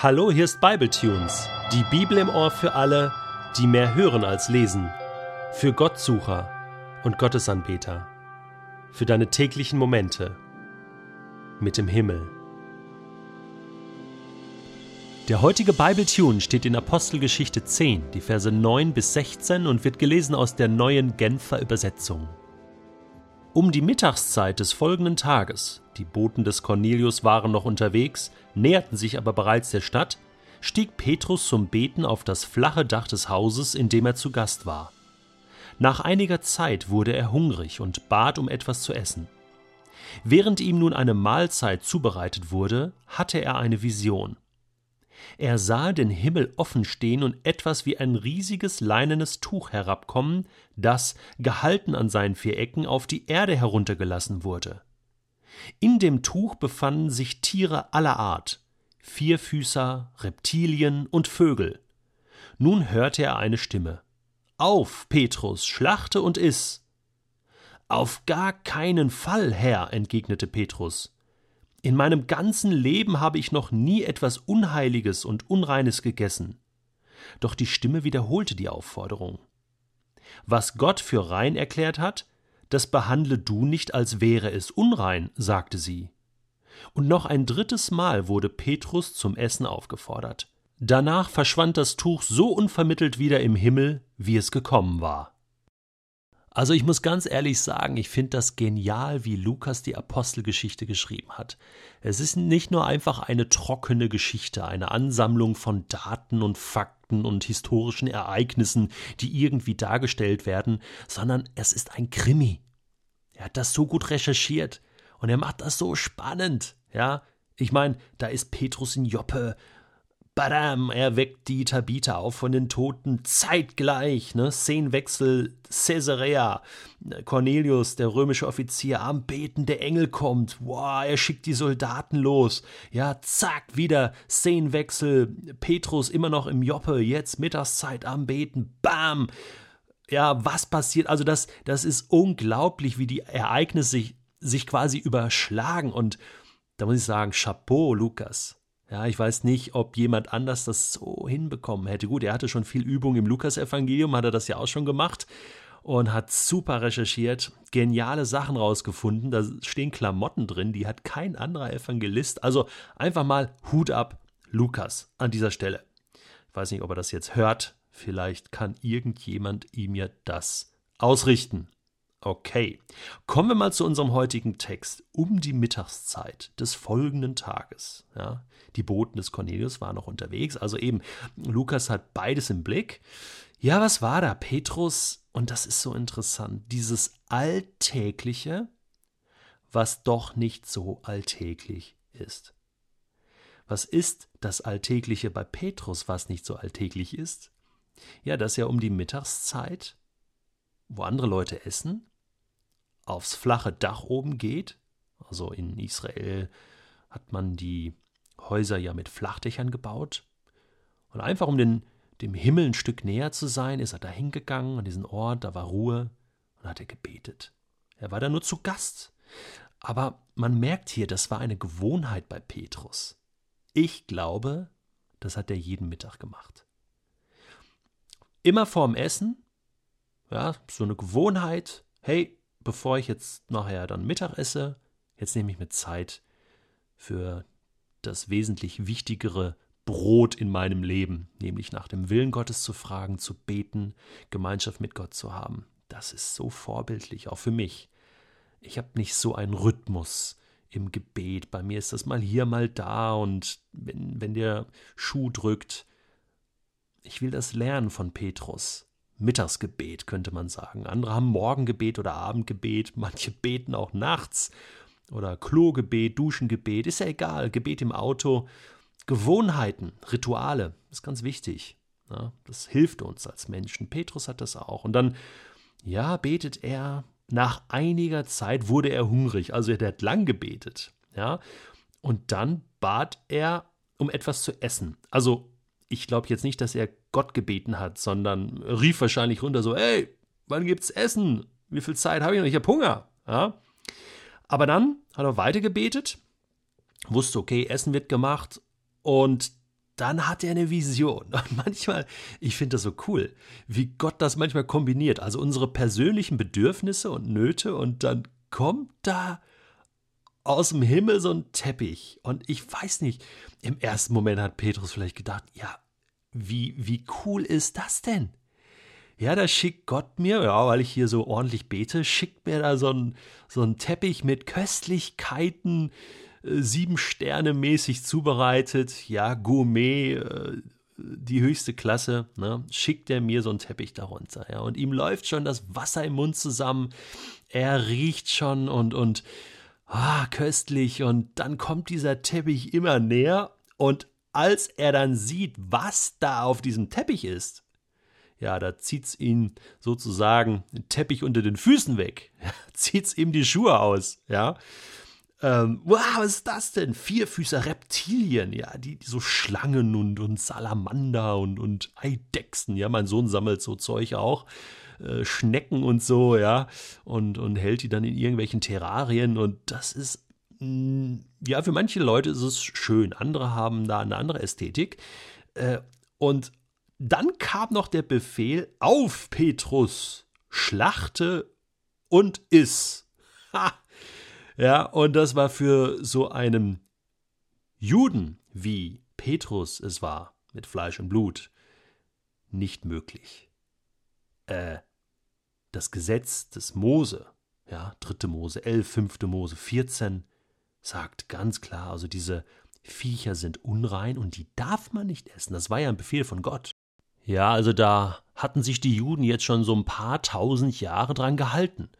Hallo, hier ist Bibletunes, die Bibel im Ohr für alle, die mehr hören als lesen, für Gottsucher und Gottesanbeter, für deine täglichen Momente mit dem Himmel. Der heutige Bibletune steht in Apostelgeschichte 10, die Verse 9 bis 16 und wird gelesen aus der neuen Genfer Übersetzung. Um die Mittagszeit des folgenden Tages, die Boten des Cornelius waren noch unterwegs, näherten sich aber bereits der Stadt, stieg Petrus zum Beten auf das flache Dach des Hauses, in dem er zu Gast war. Nach einiger Zeit wurde er hungrig und bat um etwas zu essen. Während ihm nun eine Mahlzeit zubereitet wurde, hatte er eine Vision. Er sah den Himmel offen stehen und etwas wie ein riesiges leinenes Tuch herabkommen, das, gehalten an seinen vier Ecken, auf die Erde heruntergelassen wurde. In dem Tuch befanden sich Tiere aller Art, Vierfüßer, Reptilien und Vögel. Nun hörte er eine Stimme. Auf, Petrus, schlachte und iss. Auf gar keinen Fall, Herr, entgegnete Petrus. In meinem ganzen Leben habe ich noch nie etwas Unheiliges und Unreines gegessen. Doch die Stimme wiederholte die Aufforderung. Was Gott für rein erklärt hat, das behandle du nicht, als wäre es unrein, sagte sie. Und noch ein drittes Mal wurde Petrus zum Essen aufgefordert. Danach verschwand das Tuch so unvermittelt wieder im Himmel, wie es gekommen war. Also ich muss ganz ehrlich sagen, ich finde das genial, wie Lukas die Apostelgeschichte geschrieben hat. Es ist nicht nur einfach eine trockene Geschichte, eine Ansammlung von Daten und Fakten und historischen Ereignissen, die irgendwie dargestellt werden, sondern es ist ein Krimi. Er hat das so gut recherchiert und er macht das so spannend, ja. Ich meine, da ist Petrus in Joppe Badam, er weckt die Tabitha auf von den Toten zeitgleich, ne? Szenenwechsel, Caesarea, Cornelius, der römische Offizier, am Beten, der Engel kommt, wow, er schickt die Soldaten los, ja, zack, wieder Szenenwechsel, Petrus immer noch im Joppe, jetzt Mittagszeit am Beten, bam, ja, was passiert, also das, das ist unglaublich, wie die Ereignisse sich, sich quasi überschlagen. Und da muss ich sagen, Chapeau, Lukas. Ja, ich weiß nicht, ob jemand anders das so hinbekommen hätte. Gut, er hatte schon viel Übung im Lukasevangelium, hat er das ja auch schon gemacht und hat super recherchiert, geniale Sachen rausgefunden. Da stehen Klamotten drin, die hat kein anderer Evangelist. Also einfach mal Hut ab, Lukas, an dieser Stelle. Ich weiß nicht, ob er das jetzt hört. Vielleicht kann irgendjemand ihm ja das ausrichten. Okay, kommen wir mal zu unserem heutigen Text. Um die Mittagszeit des folgenden Tages. Ja, die Boten des Cornelius waren noch unterwegs, also eben, Lukas hat beides im Blick. Ja, was war da? Petrus, und das ist so interessant, dieses Alltägliche, was doch nicht so alltäglich ist. Was ist das Alltägliche bei Petrus, was nicht so alltäglich ist? Ja, dass er um die Mittagszeit wo andere Leute essen, aufs flache Dach oben geht. Also in Israel hat man die Häuser ja mit Flachdächern gebaut. Und einfach um den, dem Himmel ein Stück näher zu sein, ist er da hingegangen an diesen Ort, da war Ruhe und hat er gebetet. Er war da nur zu Gast. Aber man merkt hier, das war eine Gewohnheit bei Petrus. Ich glaube, das hat er jeden Mittag gemacht. Immer vorm Essen ja, so eine Gewohnheit. Hey, bevor ich jetzt nachher dann Mittag esse, jetzt nehme ich mir Zeit für das wesentlich wichtigere Brot in meinem Leben, nämlich nach dem Willen Gottes zu fragen, zu beten, Gemeinschaft mit Gott zu haben. Das ist so vorbildlich, auch für mich. Ich habe nicht so einen Rhythmus im Gebet. Bei mir ist das mal hier, mal da und wenn, wenn der Schuh drückt. Ich will das lernen von Petrus. Mittagsgebet, könnte man sagen. Andere haben Morgengebet oder Abendgebet, manche beten auch nachts oder Klogebet, Duschengebet, ist ja egal, Gebet im Auto. Gewohnheiten, Rituale, ist ganz wichtig. Ja, das hilft uns als Menschen. Petrus hat das auch. Und dann, ja, betet er. Nach einiger Zeit wurde er hungrig, also er hat lang gebetet. Ja, und dann bat er um etwas zu essen. Also ich glaube jetzt nicht, dass er Gott gebeten hat, sondern rief wahrscheinlich runter so, hey, wann gibt's Essen? Wie viel Zeit habe ich noch? Ich habe Hunger. Ja? Aber dann hat er weiter gebetet, wusste, okay, Essen wird gemacht und dann hat er eine Vision. Und manchmal, ich finde das so cool, wie Gott das manchmal kombiniert. Also unsere persönlichen Bedürfnisse und Nöte und dann kommt da aus dem Himmel so ein Teppich. Und ich weiß nicht, im ersten Moment hat Petrus vielleicht gedacht, ja, wie, wie cool ist das denn? Ja, da schickt Gott mir, ja, weil ich hier so ordentlich bete, schickt mir da so ein, so ein Teppich mit Köstlichkeiten, äh, sieben Sterne mäßig zubereitet, ja, Gourmet, äh, die höchste Klasse, ne, schickt er mir so einen Teppich darunter, ja, und ihm läuft schon das Wasser im Mund zusammen, er riecht schon und, und, ah, köstlich, und dann kommt dieser Teppich immer näher, und als er dann sieht, was da auf diesem Teppich ist, ja, da zieht's ihn sozusagen den Teppich unter den Füßen weg, zieht's ihm die Schuhe aus, ja. Ähm, wow, was ist das denn? Vierfüßer Reptilien, ja, die, die so Schlangen und, und Salamander und, und Eidechsen, ja, mein Sohn sammelt so Zeug auch. Äh, Schnecken und so, ja, und, und hält die dann in irgendwelchen Terrarien und das ist, mh, mm, ja, für manche Leute ist es schön, andere haben da eine andere Ästhetik. Äh, und dann kam noch der Befehl, auf Petrus, schlachte und iss. Ha! Ja, und das war für so einen Juden wie Petrus es war, mit Fleisch und Blut, nicht möglich. Äh, das Gesetz des Mose, ja, dritte Mose 11, fünfte Mose 14, sagt ganz klar, also diese Viecher sind unrein und die darf man nicht essen. Das war ja ein Befehl von Gott. Ja, also da hatten sich die Juden jetzt schon so ein paar tausend Jahre dran gehalten.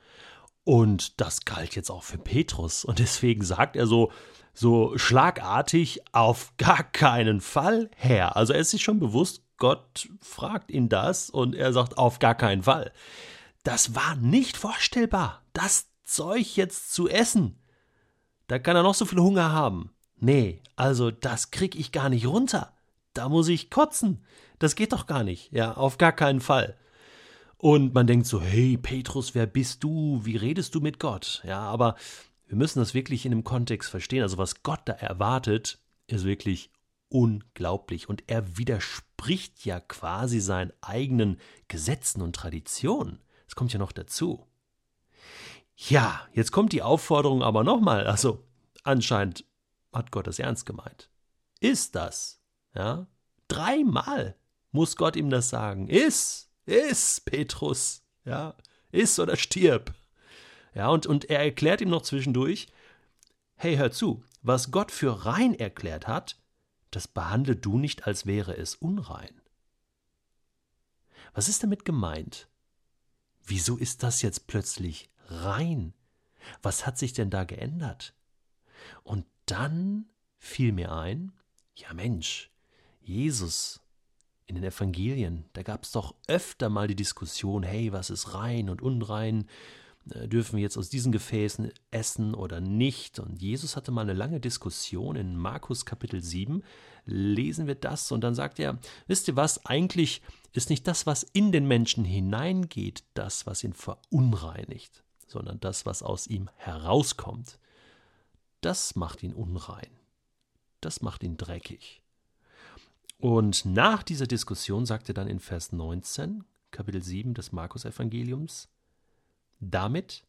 Und das galt jetzt auch für Petrus. Und deswegen sagt er so, so schlagartig, auf gar keinen Fall, Herr. Also er ist sich schon bewusst, Gott fragt ihn das und er sagt, auf gar keinen Fall. Das war nicht vorstellbar, das Zeug jetzt zu essen. Da kann er noch so viel Hunger haben. Nee, also das krieg ich gar nicht runter. Da muss ich kotzen. Das geht doch gar nicht. Ja, auf gar keinen Fall. Und man denkt so, hey Petrus, wer bist du? Wie redest du mit Gott? Ja, aber wir müssen das wirklich in dem Kontext verstehen. Also was Gott da erwartet, ist wirklich unglaublich. Und er widerspricht ja quasi seinen eigenen Gesetzen und Traditionen. Das kommt ja noch dazu. Ja, jetzt kommt die Aufforderung aber nochmal. Also anscheinend hat Gott das ernst gemeint. Ist das? Ja, dreimal muss Gott ihm das sagen. Ist Iss, Petrus, ja, iss oder stirb. Ja, und, und er erklärt ihm noch zwischendurch, hey, hör zu, was Gott für rein erklärt hat, das behandle du nicht, als wäre es unrein. Was ist damit gemeint? Wieso ist das jetzt plötzlich rein? Was hat sich denn da geändert? Und dann fiel mir ein, ja Mensch, Jesus in den Evangelien, da gab es doch öfter mal die Diskussion, hey, was ist rein und unrein? Äh, dürfen wir jetzt aus diesen Gefäßen essen oder nicht? Und Jesus hatte mal eine lange Diskussion in Markus Kapitel 7. Lesen wir das und dann sagt er, wisst ihr was, eigentlich ist nicht das, was in den Menschen hineingeht, das, was ihn verunreinigt, sondern das, was aus ihm herauskommt. Das macht ihn unrein. Das macht ihn dreckig. Und nach dieser Diskussion sagt er dann in Vers 19, Kapitel 7 des Markus-Evangeliums, damit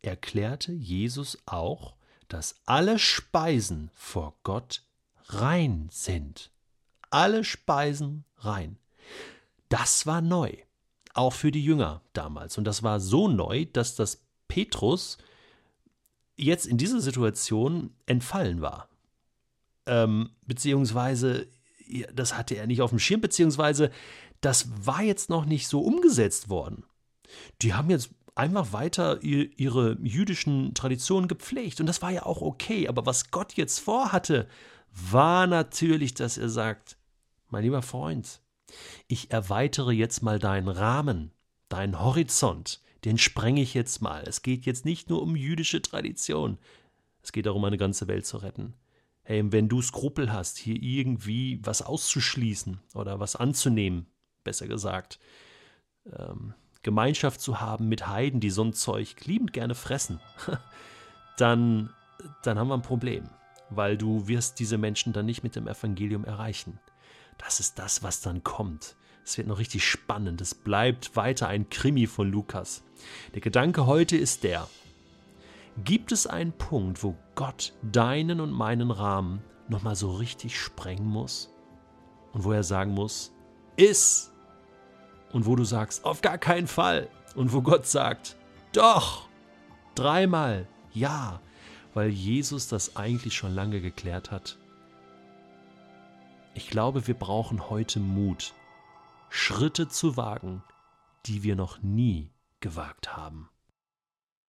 erklärte Jesus auch, dass alle Speisen vor Gott rein sind. Alle Speisen rein. Das war neu, auch für die Jünger damals. Und das war so neu, dass das Petrus jetzt in dieser Situation entfallen war. Ähm, beziehungsweise das hatte er nicht auf dem Schirm, beziehungsweise das war jetzt noch nicht so umgesetzt worden. Die haben jetzt einfach weiter ihre jüdischen Traditionen gepflegt. Und das war ja auch okay, aber was Gott jetzt vorhatte, war natürlich, dass er sagt, mein lieber Freund, ich erweitere jetzt mal deinen Rahmen, deinen Horizont, den sprenge ich jetzt mal. Es geht jetzt nicht nur um jüdische Tradition, es geht darum, eine ganze Welt zu retten. Hey, wenn du Skrupel hast, hier irgendwie was auszuschließen oder was anzunehmen, besser gesagt, ähm, Gemeinschaft zu haben mit Heiden, die so ein Zeug liebend gerne fressen, dann, dann haben wir ein Problem. weil du wirst diese Menschen dann nicht mit dem Evangelium erreichen. Das ist das, was dann kommt. Es wird noch richtig spannend. Es bleibt weiter ein Krimi von Lukas. Der Gedanke heute ist der. Gibt es einen Punkt, wo Gott deinen und meinen Rahmen nochmal so richtig sprengen muss? Und wo er sagen muss, ist. Und wo du sagst, auf gar keinen Fall. Und wo Gott sagt, doch. Dreimal, ja. Weil Jesus das eigentlich schon lange geklärt hat. Ich glaube, wir brauchen heute Mut, Schritte zu wagen, die wir noch nie gewagt haben.